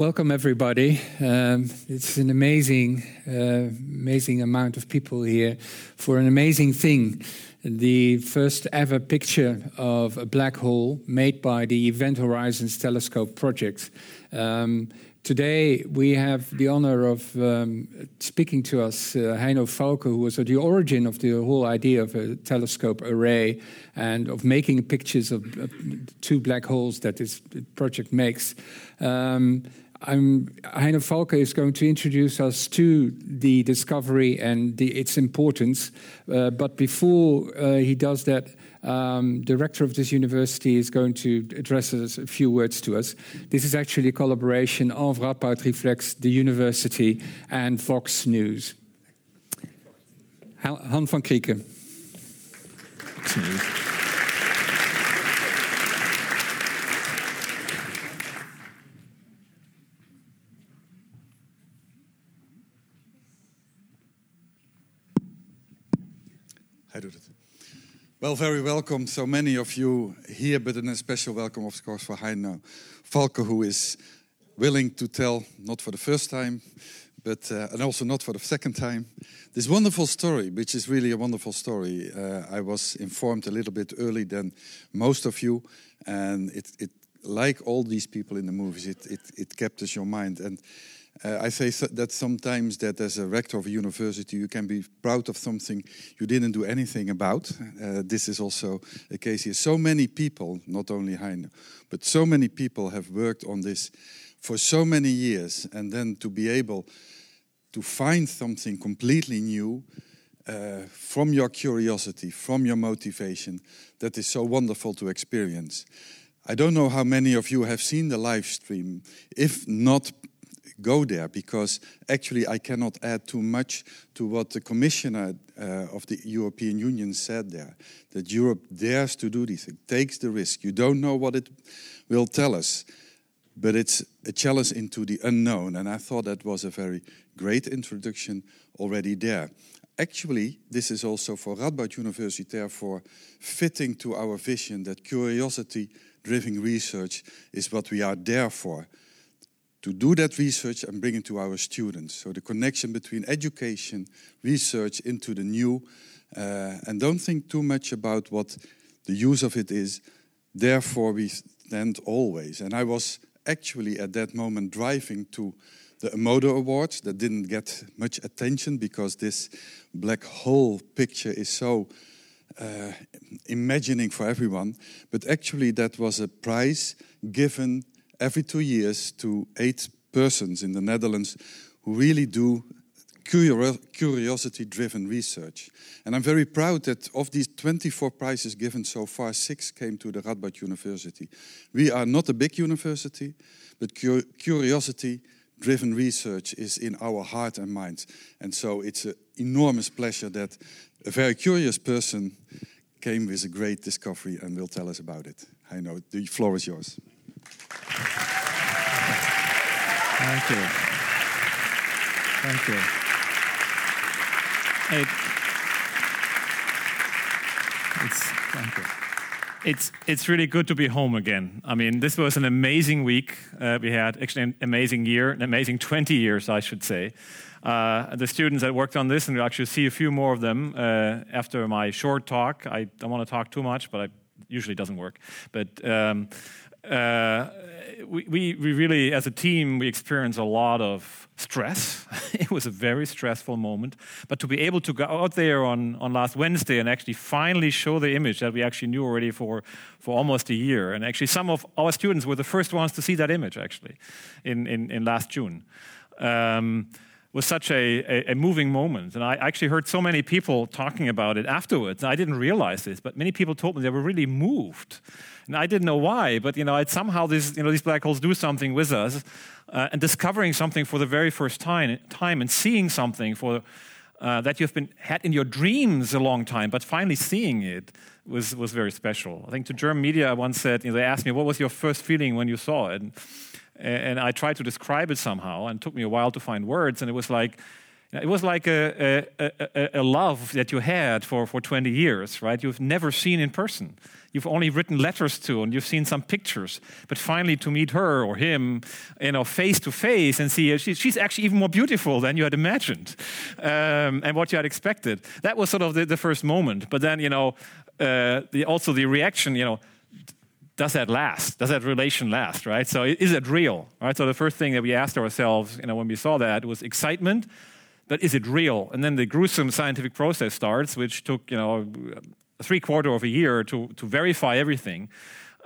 Welcome, everybody. Um, it's an amazing, uh, amazing amount of people here for an amazing thing. The first ever picture of a black hole made by the Event Horizons Telescope project. Um, Today, we have the honor of um, speaking to us uh, Heino Falcke, who was at the origin of the whole idea of a telescope array and of making pictures of uh, two black holes that this project makes. Um, I'm, Heino Falcke is going to introduce us to the discovery and the, its importance. Uh, but before uh, he does that, um, the rector of this university is going to address us a few words to us. This is actually a collaboration of Radboud Reflects, the university, and Fox News. Han van Krieken. Well, very welcome. So many of you here, but a special welcome, of course, for Heino Falcke, who is willing to tell, not for the first time, but uh, and also not for the second time, this wonderful story, which is really a wonderful story. Uh, I was informed a little bit early than most of you, and it, it like all these people in the movies, it, it, it captures your mind. And uh, I say so that sometimes that as a rector of a university, you can be proud of something you didn't do anything about. Uh, this is also a case here. So many people, not only Heine, but so many people have worked on this for so many years, and then to be able to find something completely new uh, from your curiosity, from your motivation, that is so wonderful to experience. I don't know how many of you have seen the live stream. If not, go there because actually I cannot add too much to what the commissioner uh, of the European Union said there. That Europe dares to do this, it takes the risk. You don't know what it will tell us, but it's a challenge into the unknown. And I thought that was a very great introduction already there. Actually, this is also for Radboud University, therefore fitting to our vision that curiosity driven research is what we are there for to do that research and bring it to our students. So the connection between education, research into the new, uh, and don't think too much about what the use of it is. Therefore, we stand always. And I was actually at that moment driving to the Emodo Awards that didn't get much attention because this black hole picture is so uh, imagining for everyone. But actually, that was a prize given every two years to eight persons in the Netherlands who really do curiosity driven research. And I'm very proud that of these 24 prizes given so far, six came to the Radboud University. We are not a big university, but curiosity driven research is in our heart and mind. And so it's an enormous pleasure that a very curious person came with a great discovery and will tell us about it. I know the floor is yours. Thank you. Thank you. It, it's, thank you. It's, it's really good to be home again. I mean, this was an amazing week. Uh, we had actually an amazing year, an amazing 20 years, I should say. Uh, the students that worked on this, and we'll actually see a few more of them uh, after my short talk. I don't want to talk too much, but it usually doesn't work. But um, uh, we, we, we really, as a team, we experienced a lot of stress. it was a very stressful moment. But to be able to go out there on, on last Wednesday and actually finally show the image that we actually knew already for, for almost a year. And actually, some of our students were the first ones to see that image, actually, in, in, in last June. Um, was such a, a, a, moving moment. And I actually heard so many people talking about it afterwards. I didn't realize this, but many people told me they were really moved. And I didn't know why, but you know, it, somehow these, you know, these black holes do something with us. Uh, and discovering something for the very first time, time and seeing something for, uh, that you've been had in your dreams a long time, but finally seeing it was, was very special. I think to German media, I once said, you know, they asked me, what was your first feeling when you saw it? And I tried to describe it somehow, and it took me a while to find words. And it was like, It was like a, a, a, a, love that you had for, for 20 years, right? You've never seen in person. You've only written letters to, and you've seen some pictures. But finally, to meet her or him, you know, face to face, and see she, she's actually even more beautiful than you had imagined, um, and what you had expected. That was sort of the, the first moment. But then, you know, uh, the, also the reaction, you know, does that last? Does that relation last, right? So is it real, right? So the first thing that we asked ourselves, you know, when we saw that was excitement, but is it real? And then the gruesome scientific process starts, which took, you know, three quarter of a year to, to verify everything.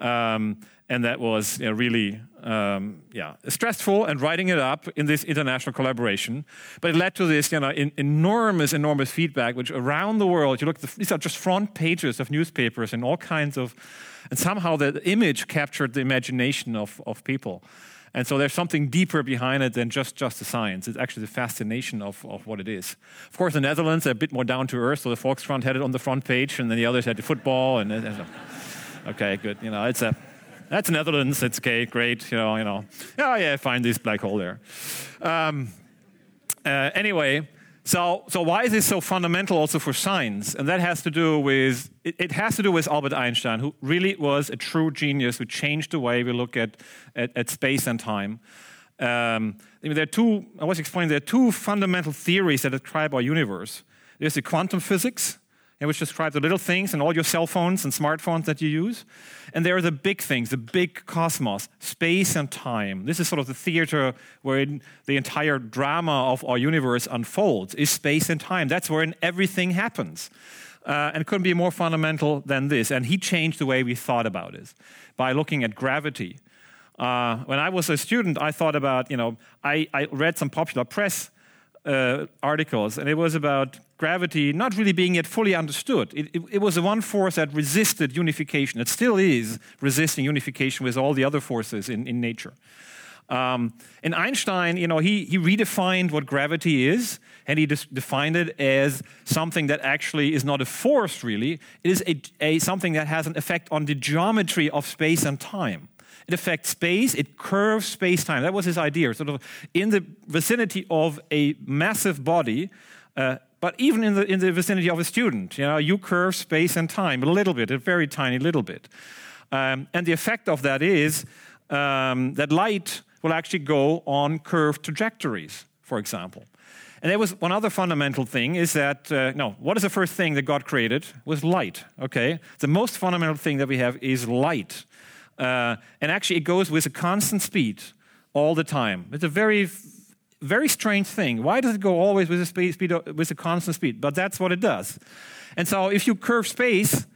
Um, and that was you know, really um, yeah stressful and writing it up in this international collaboration but it led to this you know in, enormous enormous feedback which around the world you look these are just front pages of newspapers and all kinds of and somehow the image captured the imagination of, of people and so there's something deeper behind it than just, just the science. It's actually the fascination of, of what it is. Of course, the Netherlands are a bit more down to earth, so the Volkskrant had it on the front page, and then the others had the football. And, and okay, good. You know, it's a that's Netherlands. It's okay, great. You know, you know. Oh yeah, find this black hole there. Um, uh, anyway, so so why is this so fundamental also for science? And that has to do with it, it, has to do with Albert Einstein, who really was a true genius who changed the way we look at at, at space and time. Um, I mean, there are two. I was explaining there are two fundamental theories that describe our universe. There's the quantum physics, which describe the little things and all your cell phones and smartphones that you use. And there are the big things, the big cosmos, space and time. This is sort of the theater where the entire drama of our universe unfolds, is space and time. That's where everything happens. Uh, and it couldn't be more fundamental than this. And he changed the way we thought about it by looking at gravity. Uh, when I was a student, I thought about, you know, I, I read some popular press uh, articles, and it was about gravity not really being yet fully understood. It, it, it, was the one force that resisted unification. It still is resisting unification with all the other forces in, in nature. Um, and Einstein, you know, he, he redefined what gravity is, and he defined it as something that actually is not a force, really. It is a, a, something that has an effect on the geometry of space and time. It affects space, it curves space time. That was his idea, sort of in the vicinity of a massive body. Uh, but even in the, in the vicinity of a student, you know, you curve space and time a little bit, a very tiny little bit. Um, and the effect of that is um, that light will actually go on curved trajectories, for example. And there was one other fundamental thing is that, uh, no, what is the first thing that God created? Was light, okay? The most fundamental thing that we have is light. Uh, and actually, it goes with a constant speed all the time. It's a very, very strange thing. Why does it go always with a speed, speed with a constant speed? But that's what it does. And so, if you curve space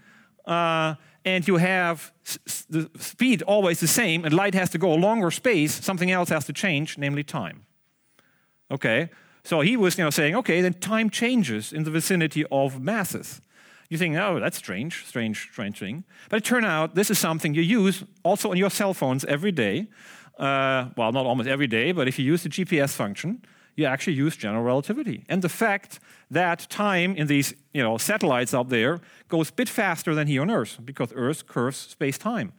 uh, and you have the speed always the same, and light has to go a longer space, something else has to change, namely time. Okay. So he was, you know, saying, okay, then time changes in the vicinity of masses. You think, oh, that's strange, strange, strange thing. But it turned out this is something you use also on your cell phones every day. Uh, well, not almost every day, but if you use the GPS function, you actually use general relativity. And the fact that time in these you know, satellites up there goes a bit faster than here on Earth, because Earth curves space time.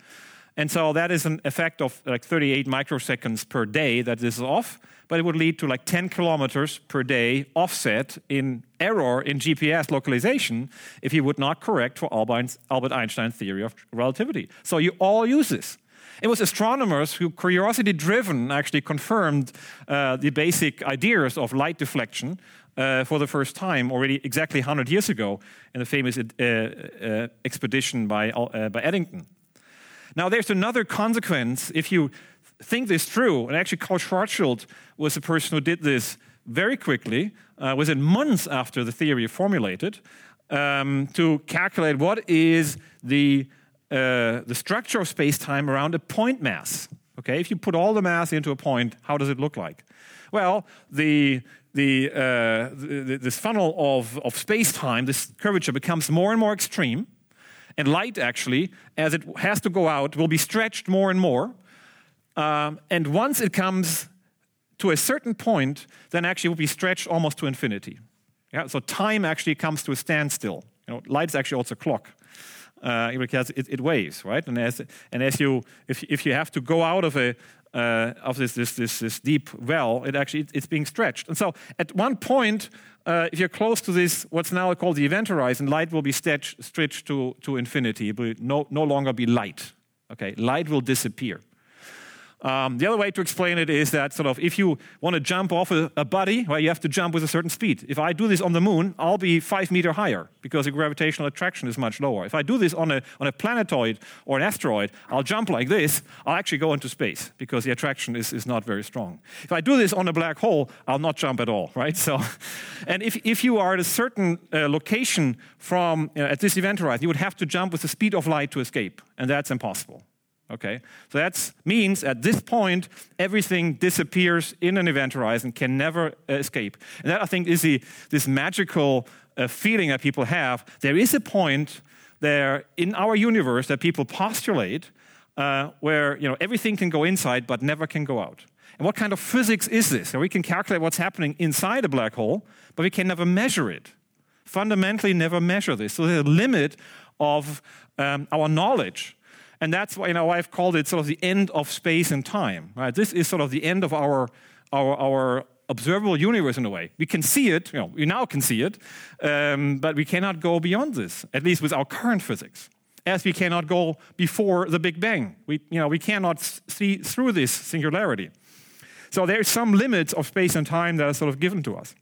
And so that is an effect of like 38 microseconds per day that this is off but it would lead to like 10 kilometers per day offset in error in GPS localization if you would not correct for Albert Einstein's theory of relativity. So you all use this. It was astronomers who, curiosity driven, actually confirmed uh, the basic ideas of light deflection uh, for the first time already exactly 100 years ago in the famous uh, uh expedition by, uh, by Eddington. Now, there's another consequence if you think this through, and actually Karl Schwarzschild was the person who did this very quickly, uh, within months after the theory formulated, um, to calculate what is the, uh, the structure of space-time around a point mass. Okay, if you put all the mass into a point, how does it look like? Well, the, the, uh, the this funnel of, of space-time, this curvature becomes more and more extreme, and light actually, as it has to go out, will be stretched more and more um, and once it comes to a certain point, then actually it will be stretched almost to infinity. Yeah? So time actually comes to a standstill. You know, light's actually also a clock. Uh, because it, it, right? And as and as you if if you have to go out of a uh, of this, this, this, this deep well, it actually it's being stretched. And so at one point, uh, if you're close to this, what's now called the event horizon, light will be stretched, stretched to, to infinity. It will no, no longer be light. Okay, light will disappear. Um, the other way to explain it is that sort of if you want to jump off a, a body, well, you have to jump with a certain speed. If I do this on the moon, I'll be five meter higher because the gravitational attraction is much lower. If I do this on a, on a planetoid or an asteroid, I'll jump like this. I'll actually go into space because the attraction is, is not very strong. If I do this on a black hole, I'll not jump at all, right? So, and if, if you are at a certain uh, location from you know, at this event horizon, you would have to jump with the speed of light to escape, and that's impossible. Okay, so that means at this point everything disappears in an event horizon, can never escape, and that I think is the, this magical uh, feeling that people have. There is a point there in our universe that people postulate uh, where you know everything can go inside but never can go out. And what kind of physics is this? So we can calculate what's happening inside a black hole, but we can never measure it. Fundamentally, never measure this. So there's a limit of um, our knowledge and that's why you know, I've called it sort of the end of space and time. Right? This is sort of the end of our, our, our observable universe in a way. We can see it, you know, we now can see it, um, but we cannot go beyond this, at least with our current physics. As we cannot go before the Big Bang. We, you know, we cannot see through this singularity. So there's some limits of space and time that are sort of given to us.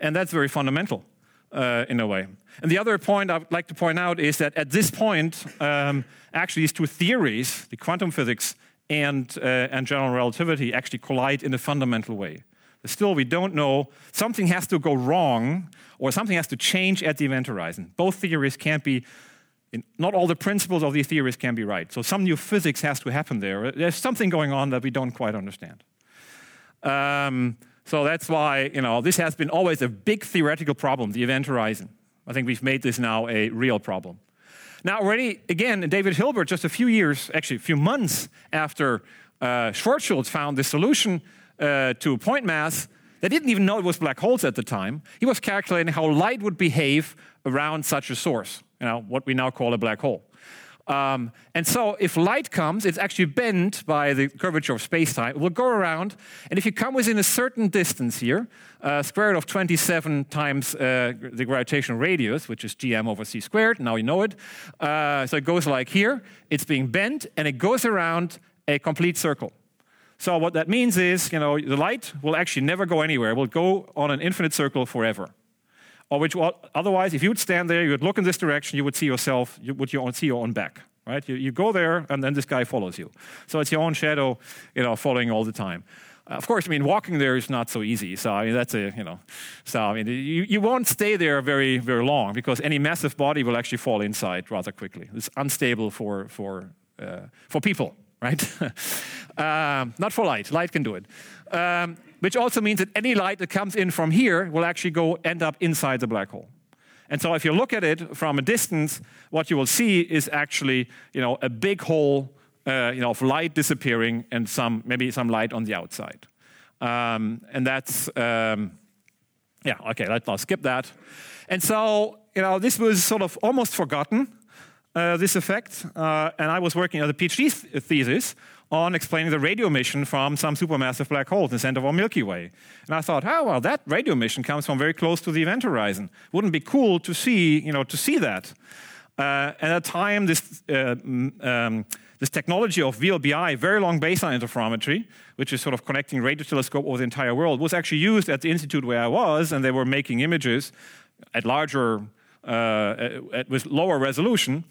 And that's very fundamental uh, in a way. And the other point I would like to point out is that at this point, um, actually, these two theories, the quantum physics and, uh, and general relativity, actually collide in a fundamental way. Still, we don't know. Something has to go wrong, or something has to change at the event horizon. Both theories can't be, not all the principles of these theories can be right. So, some new physics has to happen there. There's something going on that we don't quite understand. Um, so that's why, you know, this has been always a big theoretical problem, the event horizon. I think we've made this now a real problem. Now, already, again, David Hilbert, just a few years, actually a few months after uh, Schwarzschild found the solution uh, to point mass, they didn't even know it was black holes at the time. He was calculating how light would behave around such a source, you know, what we now call a black hole. Um, and so if light comes, it's actually bent by the curvature of space-time. It will go around, and if you come within a certain distance here, uh, square root of 27 times uh, the gravitational radius, which is gm over c squared, now you know it. Uh, so it goes like here, it's being bent, and it goes around a complete circle. So what that means is, you know, the light will actually never go anywhere. It will go on an infinite circle forever or which otherwise, if you would stand there, you would look in this direction, you would see yourself, you would see your own back, right? You, you go there, and then this guy follows you. So it's your own shadow, you know, following all the time. Uh, of course, I mean, walking there is not so easy. So I mean, that's a you know, so I mean, you, you won't stay there very very long because any massive body will actually fall inside rather quickly. It's unstable for for uh, for people, right? um, not for light. Light can do it. Um, which also means that any light that comes in from here will actually go end up inside the black hole. And so if you look at it from a distance, what you will see is actually, you know, a big hole, uh, you know, of light disappearing and some maybe some light on the outside. Um, and that's, um, yeah, okay, let's not skip that. And so, you know, this was sort of almost forgotten, uh, this effect. Uh, and I was working on a PhD th thesis on explaining the radio emission from some supermassive black holes in the center of our Milky Way. And I thought, oh, well, that radio emission comes from very close to the event horizon. Wouldn't it be cool to see, you know, to see that? Uh, at that time, this, uh, um, this technology of VLBI, very long baseline interferometry, which is sort of connecting radio telescope over the entire world, was actually used at the institute where I was, and they were making images at larger, uh, at, with lower resolution.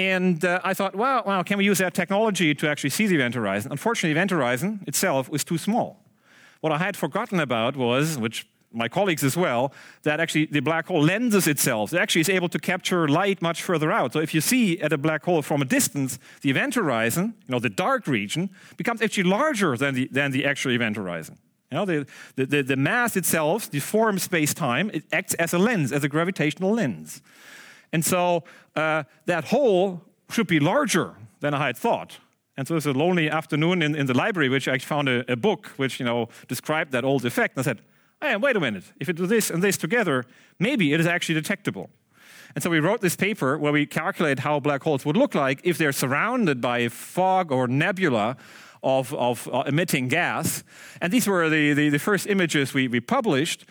And uh, I thought, well, well, can we use that technology to actually see the event horizon? Unfortunately, the event horizon itself was too small. What I had forgotten about was, which my colleagues as well, that actually the black hole lenses itself. It actually is able to capture light much further out. So if you see at a black hole from a distance, the event horizon, you know, the dark region, becomes actually larger than the, than the actual event horizon. You know, the, the, the mass itself deforms space-time. It acts as a lens, as a gravitational lens. And so uh, that hole should be larger than I had thought. And so it was a lonely afternoon in, in the library, which I found a, a, book which you know described that old effect. And I said, hey, wait a minute, if you do this and this together, maybe it is actually detectable. And so we wrote this paper where we calculate how black holes would look like if they're surrounded by fog or nebula of, of uh, emitting gas. And these were the, the, the first images we, we published.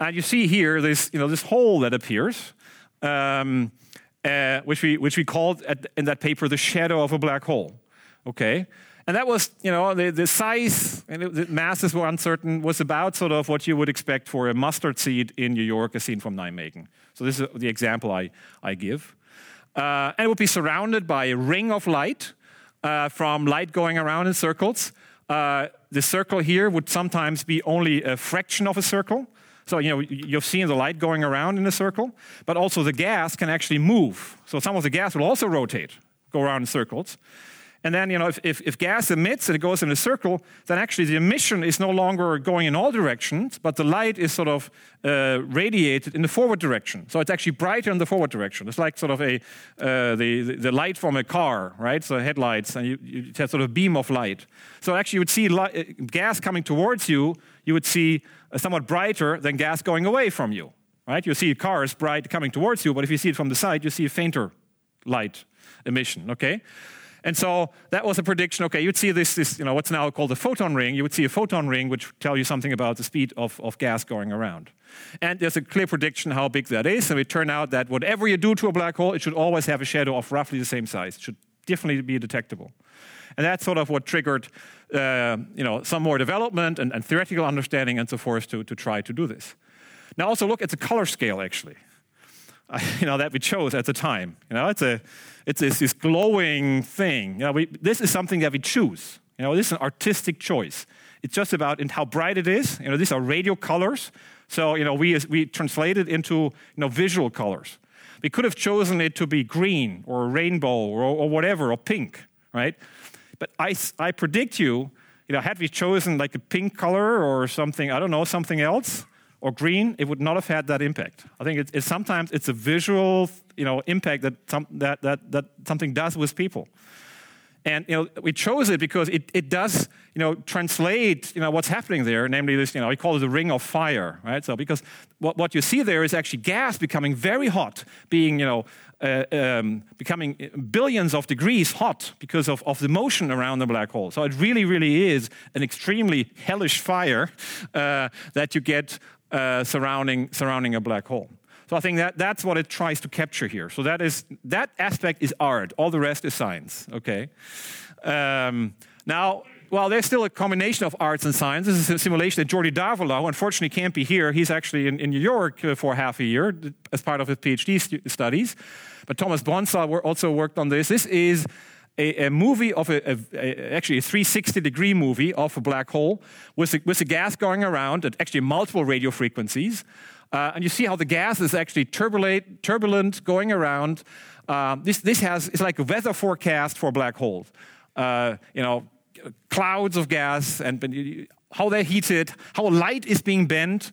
And you see here this, you know, this hole that appears, um, uh, which, we, which we called at, in that paper the shadow of a black hole. Okay? And that was, you know, the, the size and the masses were uncertain, was about sort of what you would expect for a mustard seed in New York, as seen from Nijmegen. So this is the example I, I give. Uh, and it would be surrounded by a ring of light uh, from light going around in circles. Uh, the circle here would sometimes be only a fraction of a circle. So, you know, you've seen the light going around in a circle, but also the gas can actually move. So some of the gas will also rotate, go around in circles. And then, you know, if, if, if, gas emits and it goes in a circle, then actually the emission is no longer going in all directions, but the light is sort of uh, radiated in the forward direction. So it's actually brighter in the forward direction. It's like sort of a uh, the, the light from a car, right? So headlights, and you, you have sort of beam of light. So actually, you would see light, uh, gas coming towards you. You would see somewhat brighter than gas going away from you, right? You see cars bright coming towards you, but if you see it from the side, you see a fainter light emission. Okay. And so that was a prediction. Okay, you'd see this, this, you know, what's now called a photon ring. You would see a photon ring, which tell you something about the speed of, of gas going around. And there's a clear prediction how big that is. And it turned out that whatever you do to a black hole, it should always have a shadow of roughly the same size. It should definitely be detectable. And that's sort of what triggered, uh, you know, some more development and, and theoretical understanding and so forth to, to try to do this. Now also look at the color scale, actually. you know, that we chose at the time. You know, it's a, it's this, this glowing thing. You know, we, this is something that we choose. You know, this is an artistic choice. It's just about in how bright it is. You know, these are radio colors. So, you know, we, we translate it into, you know, visual colors. We could have chosen it to be green or rainbow or, or whatever, or pink, right? But I, I predict you, you know, had we chosen like a pink color or something, I don't know, something else, or green, it would not have had that impact. I think it's, it's sometimes it's a visual, you know, impact that, some, that, that, that something does with people. And you know, we chose it because it, it does you know, translate you know, what's happening there, namely this, you know, we call it the ring of fire, right? So because what, what you see there is actually gas becoming very hot, being, you know, uh, um, becoming billions of degrees hot because of, of the motion around the black hole. So it really, really is an extremely hellish fire uh, that you get uh, surrounding, surrounding a black hole. So I think that that's what it tries to capture here. So that is that aspect is art. All the rest is science. Okay. Um, now, well, there's still a combination of arts and science. This is a simulation that Jordi Davelaar, unfortunately, can't be here. He's actually in, in New York uh, for half a year as part of his PhD stu- studies. But Thomas Bronzwaer also worked on this. This is a, a movie of a, a, actually a 360 degree movie of a black hole with a, with a gas going around at actually multiple radio frequencies. Uh, and you see how the gas is actually turbulent, turbulent going around. Um, this, this has, it's like a weather forecast for black holes. Uh, you know, clouds of gas and how they're heated, how light is being bent.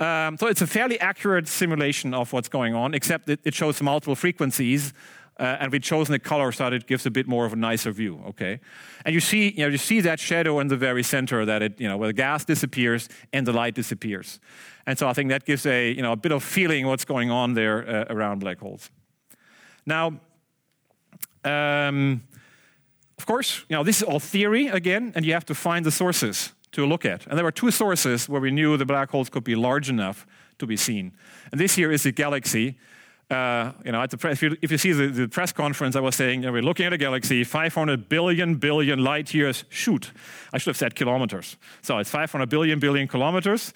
Um, so it's a fairly accurate simulation of what's going on, except it, it shows multiple frequencies uh, and we've chosen a color so that it gives a bit more of a nicer view. Okay, and you see, you know, you see that shadow in the very center that it, you know, where the gas disappears and the light disappears, and so I think that gives a, you know, a bit of feeling what's going on there uh, around black holes. Now, um, of course, you know, this is all theory again, and you have to find the sources to look at. And there were two sources where we knew the black holes could be large enough to be seen. And this here is a galaxy uh, you know, at the press, if, you, if you see the, the, press conference, I was saying you know, we're looking at a galaxy 500 billion billion light years. Shoot, I should have said kilometers. So it's 500 billion billion kilometers.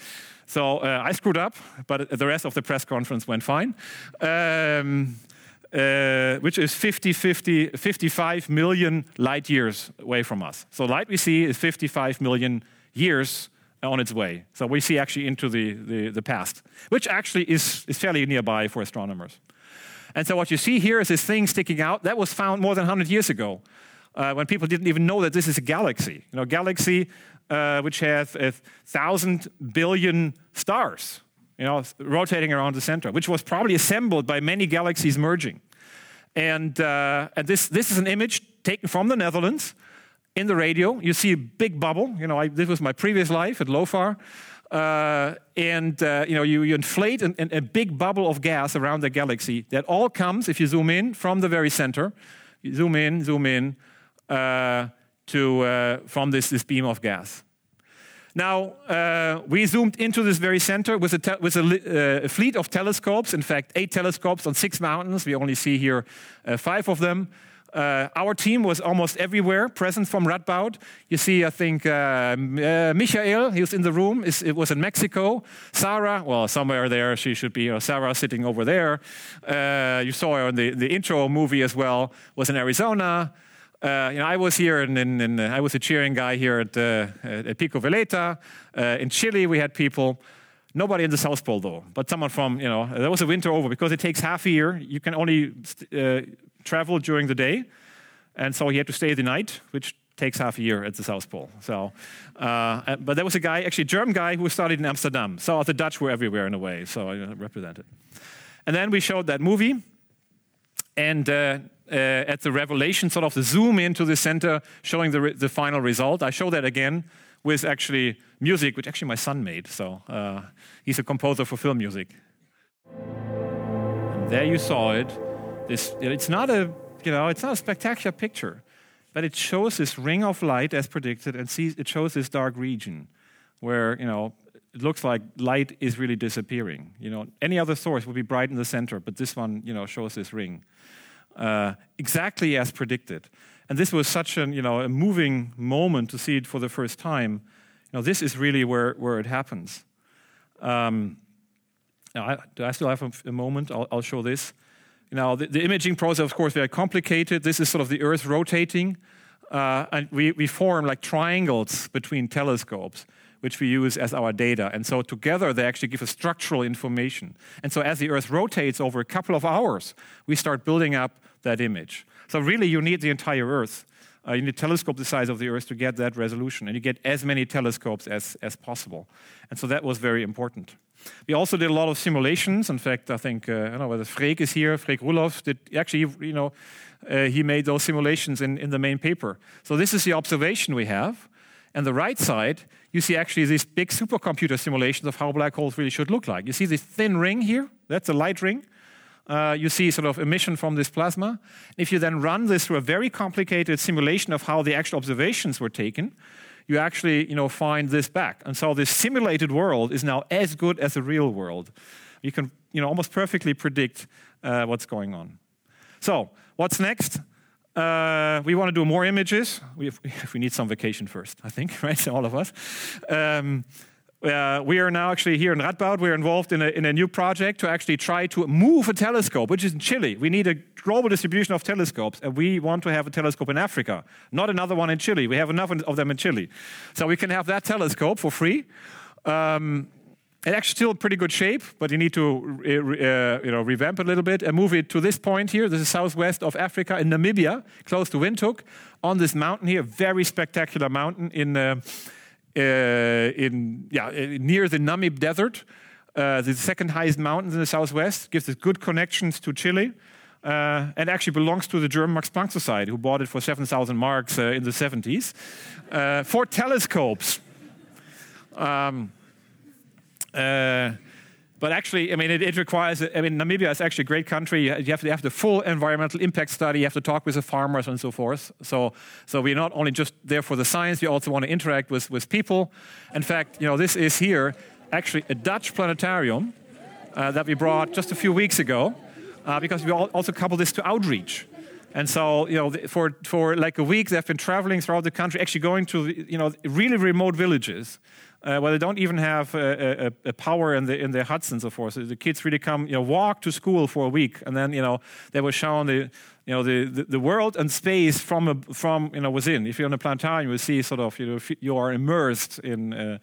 So uh, I screwed up, but the rest of the press conference went fine. Um, uh, which is 50, 50, 55 million light years away from us. So light we see is 55 million years on its way. So we see actually into the, the, the past, which actually is, is fairly nearby for astronomers. And so what you see here is this thing sticking out that was found more than 100 years ago uh, when people didn't even know that this is a galaxy. You know, galaxy uh, which has a thousand billion stars, you know, rotating around the center, which was probably assembled by many galaxies merging. And, uh, and this, this is an image taken from the Netherlands in the radio. You see a big bubble. You know, I, this was my previous life at LOFAR. Uh, and uh, you know, you, you inflate an, an, a big bubble of gas around the galaxy that all comes, if you zoom in, from the very center. You zoom in, zoom in, uh, to, uh, from this, this beam of gas. Now, uh, we zoomed into this very center with, a, with a, uh, a, fleet of telescopes, in fact, eight telescopes on six mountains. We only see here five of them. Uh, our team was almost everywhere, present from Radboud. You see, I think, uh, uh, Michael, he was in the room, is, it was in Mexico. Sarah, well, somewhere there, she should be, Sarah sitting over there. you saw her in the, the intro movie as well, was in Arizona. Uh, you know, I was here, and uh, I was a cheering guy here at, uh, at Pico Veleta. Uh, in Chile, we had people. Nobody in the South Pole, though, but someone from, you know, there was a winter over because it takes half a year. You can only uh, travel during the day, and so he had to stay the night, which takes half a year at the South Pole. So, uh, but there was a guy, actually a German guy, who studied in Amsterdam. So the Dutch were everywhere in a way. So I represented. And then we showed that movie, and uh, at the revelation, sort of the zoom into the center, showing the, the final result. I show that again with actually music, which actually my son made. So uh, he's a composer for film music. And there you saw it. This, it's not a, you know, it's not a spectacular picture, but it shows this ring of light as predicted, and sees, it shows this dark region where, you know, it looks like light is really disappearing. You know, any other source would be bright in the center, but this one, you know, shows this ring uh, exactly as predicted. And this was such an, you know, a moving moment to see it for the first time. You know, this is really where, where it happens. Um, I, do I still have a, a moment? I'll, I'll, show this. Know, the, the, imaging process, of course, very complicated. This is sort of the Earth rotating. Uh, and we, we form like triangles between telescopes which we use as our data. And so together they actually give us structural information. And so as the Earth rotates over a couple of hours, we start building up that image. So really you need the entire Earth. Uh, you need a telescope the size of the Earth to get that resolution, and you get as many telescopes as, as possible. And so that was very important. We also did a lot of simulations. In fact, I think uh, I don't know whether Freek is here. Freek Roelof did actually, you know, uh, he made those simulations in, in the main paper. So this is the observation we have. And the right side, you see actually these big supercomputer simulations of how black holes really should look like. You see this thin ring here? That's a light ring. Uh, you see sort of emission from this plasma. If you then run this through a very complicated simulation of how the actual observations were taken, you actually you know, find this back. And so this simulated world is now as good as the real world. You can you know, almost perfectly predict uh, what's going on. So, what's next? Uh, we want to do more images. We, we need some vacation first, I think, right? All of us. Um, uh, we are now actually here in Radboud. We're involved in a, in a new project to actually try to move a telescope, which is in Chile. We need a global distribution of telescopes, and we want to have a telescope in Africa, not another one in Chile. We have enough of them in Chile. So we can have that telescope for free. Um, it's actually still in pretty good shape, but you need to uh, you know, revamp it a little bit and move it to this point here. This is southwest of Africa in Namibia, close to Windhoek, on this mountain here, very spectacular mountain in, uh, in yeah, uh, near the Namib Desert, uh, the second highest mountain in the southwest, gives us good connections to Chile. and actually belongs to the German Max Planck Society, who bought it for 7,000 marks in the 70s for telescopes. Um, uh, but actually, I mean, it, it, requires, I mean, Namibia is actually a great country. You have to have the full environmental impact study. You have to talk with the farmers and so forth. So, so we're not only just there for the science, we also want to interact with, with people. In fact, you know, this is here actually a Dutch planetarium uh, that we brought just a few weeks ago uh, because we also couple this to outreach. And so, you know, for, for like a week, they've been traveling throughout the country, actually going to, you know, really remote villages uh, where they don't even have a, a, a, power in, the, in their huts and so forth. So the kids really come, you know, walk to school for a week, and then, you know, they were shown the, you know, the, the, the world and space from, a, from, you know, within. If you're on a planetarium, you see sort of, you know, you are immersed in, uh,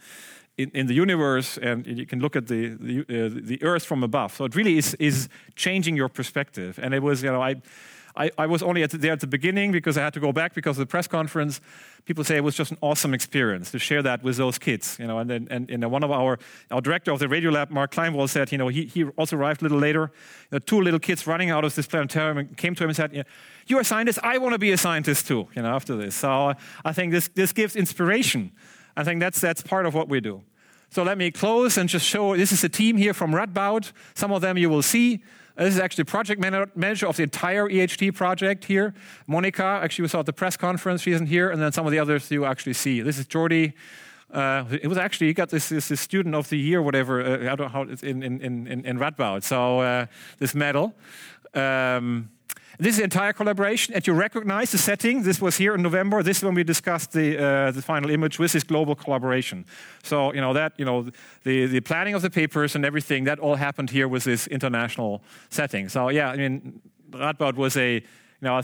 in, in, the universe, and you can look at the the, uh, the Earth from above. So it really is is changing your perspective. And it was, you know, I I, I was only at the, there at the beginning because I had to go back because of the press conference. People say it was just an awesome experience to share that with those kids, you know. And then, and, and one of our our director of the radio lab, Marc Klein Wolt, said, you know, he, he also arrived a little later. You know, two little kids running out of this planetarium and came to him and said, "You're a scientist. I want to be a scientist too." You know, after this. So I think this this gives inspiration. I think that's that's part of what we do. So let me close and just show this is a team here from Radboud. Some of them you will see. This is actually project manager of the entire EHT project here. Monica, actually, we saw at the press conference, she isn't here, and then some of the others you actually see. This is Jordi. Uh, it was actually, he got this, this, this student of the year, whatever, uh, I don't know how it's in, in, in, in Radboud. So, uh, this medal. Um, this is entire collaboration, and you recognize the setting. This was here in November. This is when we discussed the, uh, the final image with this global collaboration. So, you know, that, you know, the, the planning of the papers and everything, that all happened here with this international setting. So, yeah, I mean, Radboud was a, you know,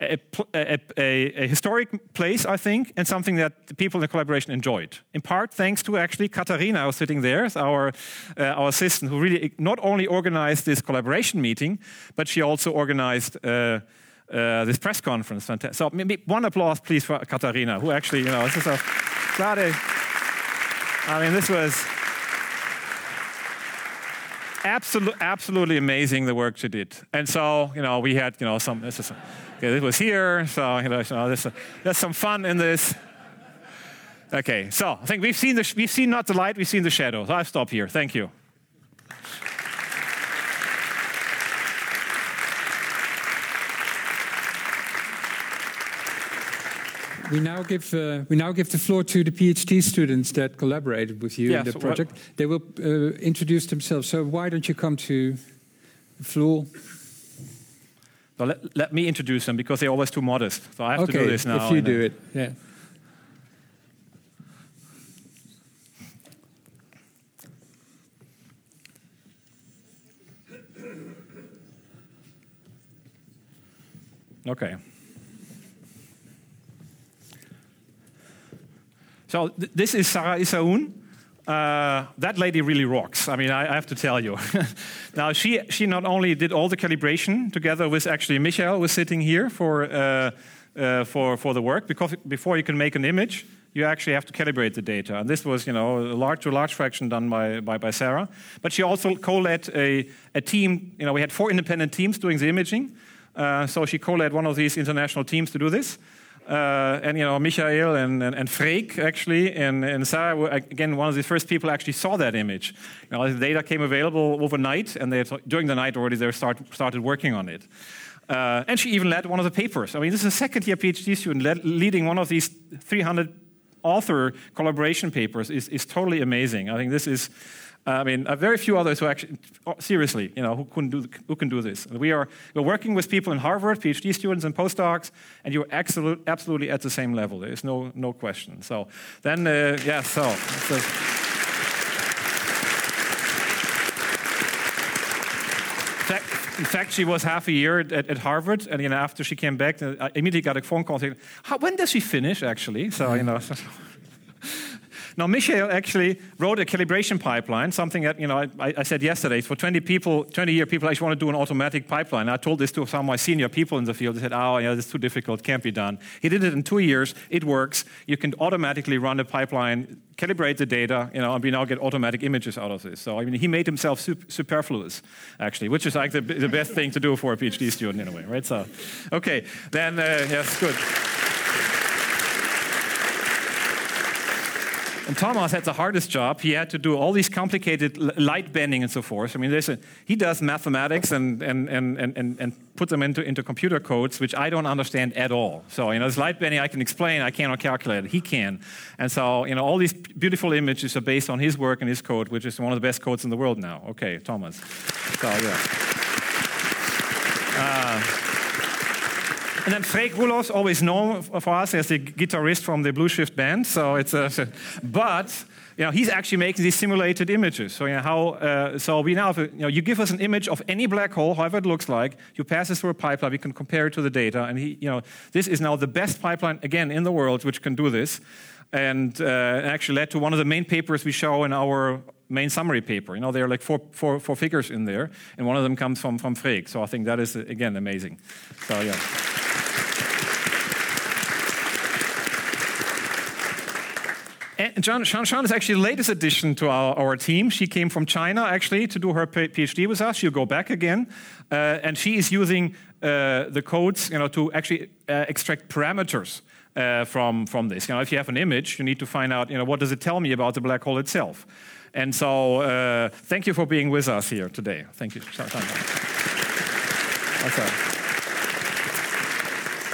a, a, a, historic place, I think, and something that the people in the collaboration enjoyed. In part, thanks to actually Katarina, who's sitting there, our, uh, our assistant, who really not only organized this collaboration meeting, but she also organized uh, uh, this press conference. So, maybe one applause, please, for Katarina, who actually, you know, this is a, I mean, this was absolutely, absolutely amazing the work she did. And so, you know, we had, you know, some. This is, okay, this was here, so you know, there's, there's some fun in this. Okay, so I think we've seen the we've seen not the light, we've seen the shadow. So I'll stop here. Thank you. We now give uh, we now give the floor to the PhD students that collaborated with you in the project. What? They will uh, introduce themselves. So why don't you come to the floor? Well, let, let, me introduce them because they're always too modest. So I have okay, to do this now. If you do it, yeah. Okay. So th this is Sarah Issaoun. Uh, that lady really rocks. I mean, I, I have to tell you. now, she, she not only did all the calibration together with actually Michael was sitting here for, uh, uh, for, for the work, because before you can make an image, you actually have to calibrate the data. And this was, you know, a large to large fraction done by, by, by Sarah. But she also co-led a, a team, you know, we had four independent teams doing the imaging. Uh, so she co-led one of these international teams to do this. Uh, and you know, Michael and, and, and Freek actually, and, and Sarah were again one of the first people actually saw that image. You know, the data came available overnight, and they had, during the night already they start, started working on it. Uh, and she even led one of the papers. I mean, this is a second year PhD student led, leading one of these 300 author collaboration papers is, is totally amazing. I think this is I mean, uh, very few others who actually, oh, seriously, you know, who can do who can do this. We are we're working with people in Harvard, PhD students and postdocs, and you're absolute, absolutely at the same level. There's no no question. So then, uh, yeah, so. so in fact, she was half a year at, at, Harvard, and know, after she came back, uh, I immediately got a phone call saying, "When does she finish?" Actually, so you know. Now, Michael actually wrote a calibration pipeline, something that, you know, I, I said yesterday, for 20 people, 20 year people actually want to do an automatic pipeline. I told this to some of my senior people in the field. They said, oh, yeah, this is too difficult, can't be done. He did it in two years. It works. You can automatically run a pipeline, calibrate the data, you know, and we now get automatic images out of this. So, I mean, he made himself superfluous, actually, which is like the, the best thing to do for a PhD student in a way, right? So, okay, then, uh, yes, good. And Thomas had the hardest job. He had to do all these complicated light bending and so forth. I mean, a, he does mathematics and, and, and, and, and put them into, into computer codes, which I don't understand at all. So, you know, this light bending I can explain, I cannot calculate it. He can. And so, you know, all these beautiful images are based on his work and his code, which is one of the best codes in the world now. Okay, Thomas. So, yeah. Uh, and then Freek Roelofs, always known for us as the guitarist from the Blue Shift band. So it's a, but you know, he's actually making these simulated images. So, you know, how, uh, so we now, have you know, you give us an image of any black hole, however it looks like, you pass it through a pipeline, we can compare it to the data, and he, you know, this is now the best pipeline, again, in the world, which can do this, and uh, actually led to one of the main papers we show in our main summary paper. You know, there are like four, four, four figures in there, and one of them comes from, from Freek. So I think that is, again, amazing. So, yeah. And John, Shan Shan is actually the latest addition to our, our, team. She came from China actually to do her PhD with us. She'll go back again, uh, and she is using uh, the codes, you know, to actually uh, extract parameters. Uh, from, from this, you know, if you have an image, you need to find out, you know, what does it tell me about the black hole itself? And so, uh, thank you for being with us here today. Thank you. That's all.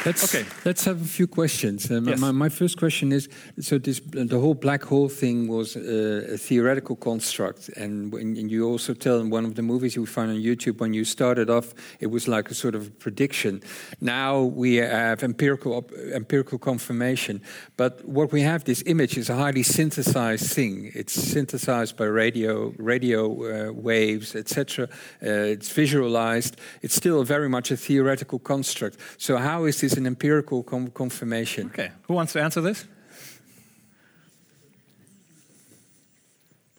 Let's, Okay. Let's have a few questions. Um, Yes. my, my first question is: so this the whole black hole thing was uh, a theoretical construct, and, when, and you also tell in one of the movies you find on YouTube when you started off, it was like a sort of prediction. Now we have empirical empirical confirmation, but what we have this image is a highly synthesized thing. It's synthesized by radio radio uh, waves, etc. Uh, it's visualized. It's still very much a theoretical construct. So how is this an empirical com- confirmation? Okay. Who wants to answer this?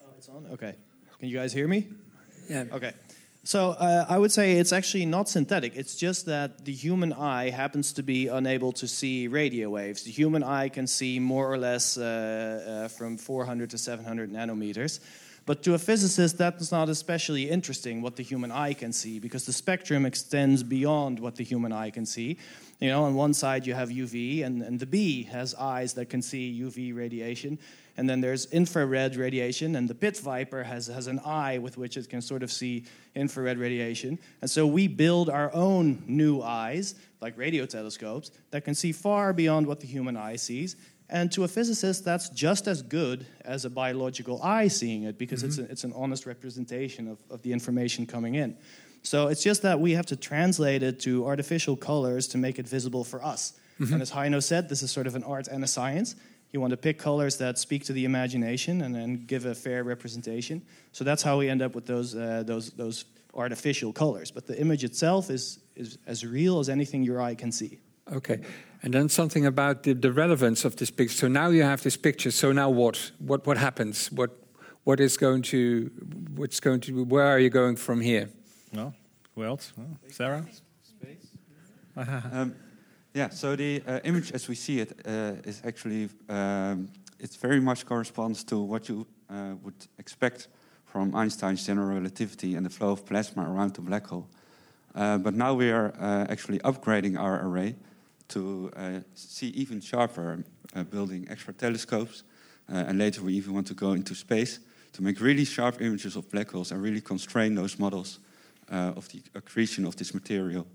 Oh, it's on? Okay. Can you guys hear me? Yeah. Okay. So uh, I would say it's actually not synthetic. It's just that the human eye happens to be unable to see radio waves. The human eye can see more or less uh, uh, from 400 to 700 nanometers. But to a physicist, that's not especially interesting what the human eye can see because the spectrum extends beyond what the human eye can see. You know, on one side you have UV, and, and the bee has eyes that can see UV radiation. And then there's infrared radiation, and the pit viper has, has an eye with which it can sort of see infrared radiation. And so we build our own new eyes, like radio telescopes, that can see far beyond what the human eye sees. And to a physicist, that's just as good as a biological eye seeing it because it's, a, it's an honest representation of, of the information coming in. So it's just that we have to translate it to artificial colors to make it visible for us. And as Heino said, this is sort of an art and a science. You want to pick colors that speak to the imagination and then give a fair representation. So that's how we end up with those, uh, those, those artificial colors. But the image itself is, is as real as anything your eye can see. Okay. And then something about the, the relevance of this picture. So now you have this picture. So now what? What what happens? What what is going to what's going to where are you going from here? Well, Who else? Oh, Sarah. Um, yeah, so the uh, image as we see it uh, is actually, um, it very much corresponds to what you uh, would expect from Einstein's general relativity and the flow of plasma around the black hole. Uh, but now we are uh, actually upgrading our array to uh, see even sharper, uh, building extra telescopes, uh, and later we even want to go into space to make really sharp images of black holes and really constrain those models uh, of the accretion of this material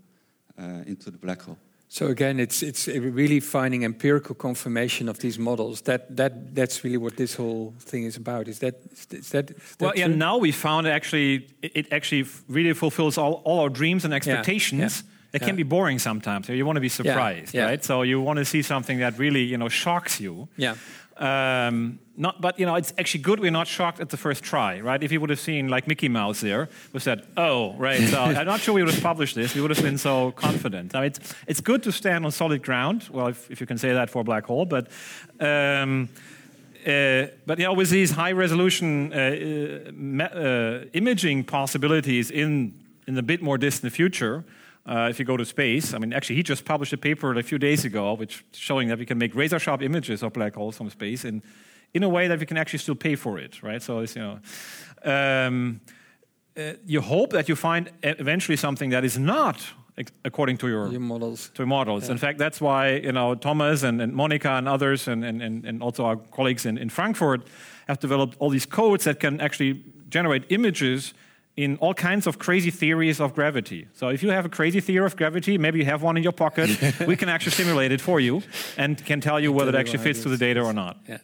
uh, into the black hole. So again, it's it's really finding empirical confirmation of these models. That that that's really what this whole thing is about. Is that is that? Is that Well, yeah. Now we found actually it it actually really fulfills all, all our dreams and expectations. yeah, It yeah. can be boring sometimes. You want to be surprised, yeah. right? So you want to see something that really you know shocks you. Yeah. Um, not, but you know, it's actually good we're not shocked at the first try, right? If you would have seen like Mickey Mouse there, we said, "Oh, right." So I'm not sure we would have published this. We would have been so confident. Now it's it's good to stand on solid ground. Well, if, if you can say that for a black hole, but. Um, uh, but you know, with these high resolution uh, uh, uh, imaging possibilities in in the bit more distant future, uh, if you go to space, I mean, actually, he just published a paper a few days ago, which showing that we can make razor sharp images of black holes from space in in a way that we can actually still pay for it, right? So it's you know. Um, uh, you hope that you find eventually something that is not according to your Your models. to models. In fact, that's why you know Thomas and, and Monica and others, and, and, and and also our colleagues in, in Frankfurt, have developed all these codes that can actually generate images in all kinds of crazy theories of gravity. So if you have a crazy theory of gravity, maybe you have one in your pocket, we can actually simulate it for you and can tell you whether it actually fits to the data or not. Yeah.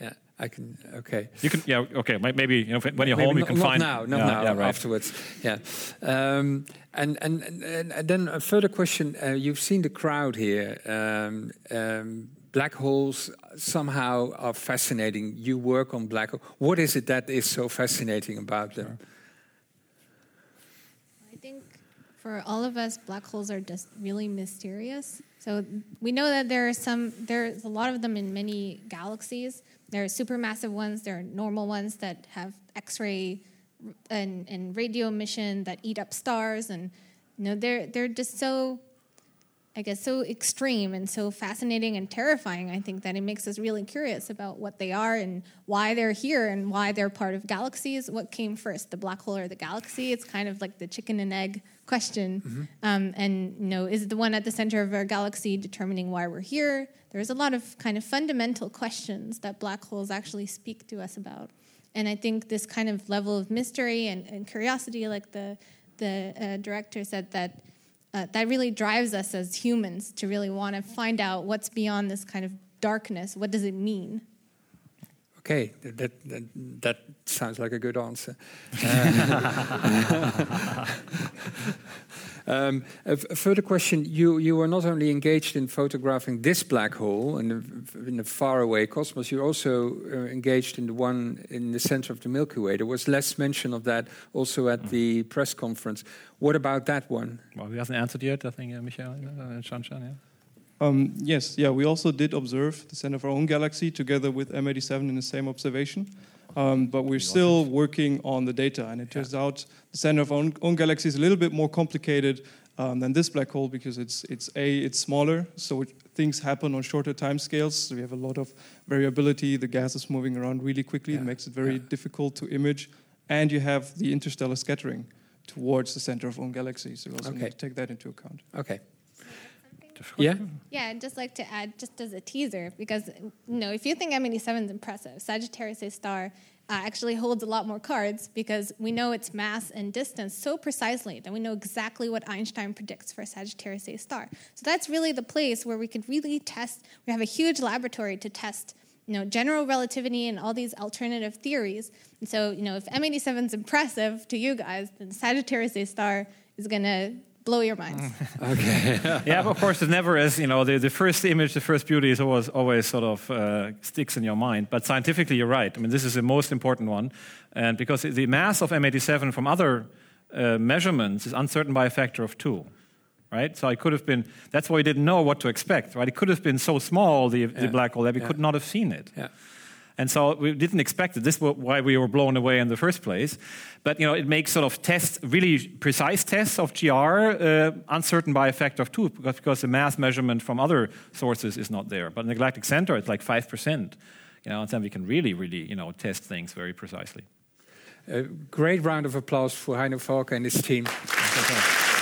Yeah. I can. Okay. You can, yeah, okay, maybe you know, when you're Maybe home, you can not find now, not yeah, now. yeah, right. Afterwards, yeah. Um, and, and and and then a further question: uh, You've seen the crowd here. Um, um, black holes somehow are fascinating. You work on black holes. What is it that is so fascinating about them? I think for all of us, black holes are just really mysterious. So we know that there are some, there's a lot of them in many galaxies. There are supermassive ones, there are normal ones that have X-ray and, and radio emission that eat up stars, and you know they're they're just so I guess, so extreme and so fascinating and terrifying, I think that it makes us really curious about what they are and why they're here and why they're part of galaxies. What came first, the black hole or the galaxy? It's kind of like the chicken and egg question. Um, and, you know, is the one at the center of our galaxy determining why we're here? There's a lot of kind of fundamental questions that black holes actually speak to us about. And I think this kind of level of mystery and, and curiosity, like the, the uh, director said, that uh, that really drives us as humans to really want to find out what's beyond this kind of darkness. What does it mean? Okay, that, that, that sounds like a good answer. Um, a, a, further question: You you were not only engaged in photographing this black hole in the, in the faraway cosmos, you're also uh, engaged in the one in the center of the Milky Way. There was less mention of that also at mm. the press conference. What about that one? Well, we haven't answered yet. I think uh, Michael uh, Shanshan, yeah. Um, yes, yeah, we also did observe the center of our own galaxy together with M87 in the same observation. Um, but we're still working on the data, and it turns yeah. out the center of our own, own, galaxy is a little bit more complicated um, than this black hole because it's it's a it's smaller, so it, things happen on shorter time scales. So we have a lot of variability. The gas is moving around really quickly. Yeah. It makes it very yeah. difficult to image, and you have the interstellar scattering towards the center of our own galaxy. So we also okay. need to take that into account. Okay. Yeah. Yeah, I'd just like to add, just as a teaser, because you know, if you think M87 is impressive, Sagittarius A star uh, actually holds a lot more cards because we know its mass and distance so precisely that we know exactly what Einstein predicts for Sagittarius A star. So that's really the place where we could really test. We have a huge laboratory to test you know, general relativity and all these alternative theories. And so, you know, if M87 is impressive to you guys, then Sagittarius A star is going to blow your minds. okay. yeah, but of course, it never is. You know, the, the first image, the first beauty is always always sort of uh, sticks in your mind. But scientifically, you're right. I mean, this is the most important one, and because the mass of M87 from other uh, measurements is uncertain by a factor of two. Right, so I could have been. That's why we didn't know what to expect. Right, it could have been so small the, yeah. the black hole that we yeah. could not have seen it. Yeah. And so we didn't expect it. This was why we were blown away in the first place. But you know, it makes sort of tests, really precise tests of GR, uh, uncertain by a factor of two, because, because the mass measurement from other sources is not there. But in the galactic center, it's like five percent. You know, and then we can really, really, you know, test things very precisely. A great round of applause for Heino Falcke and his team.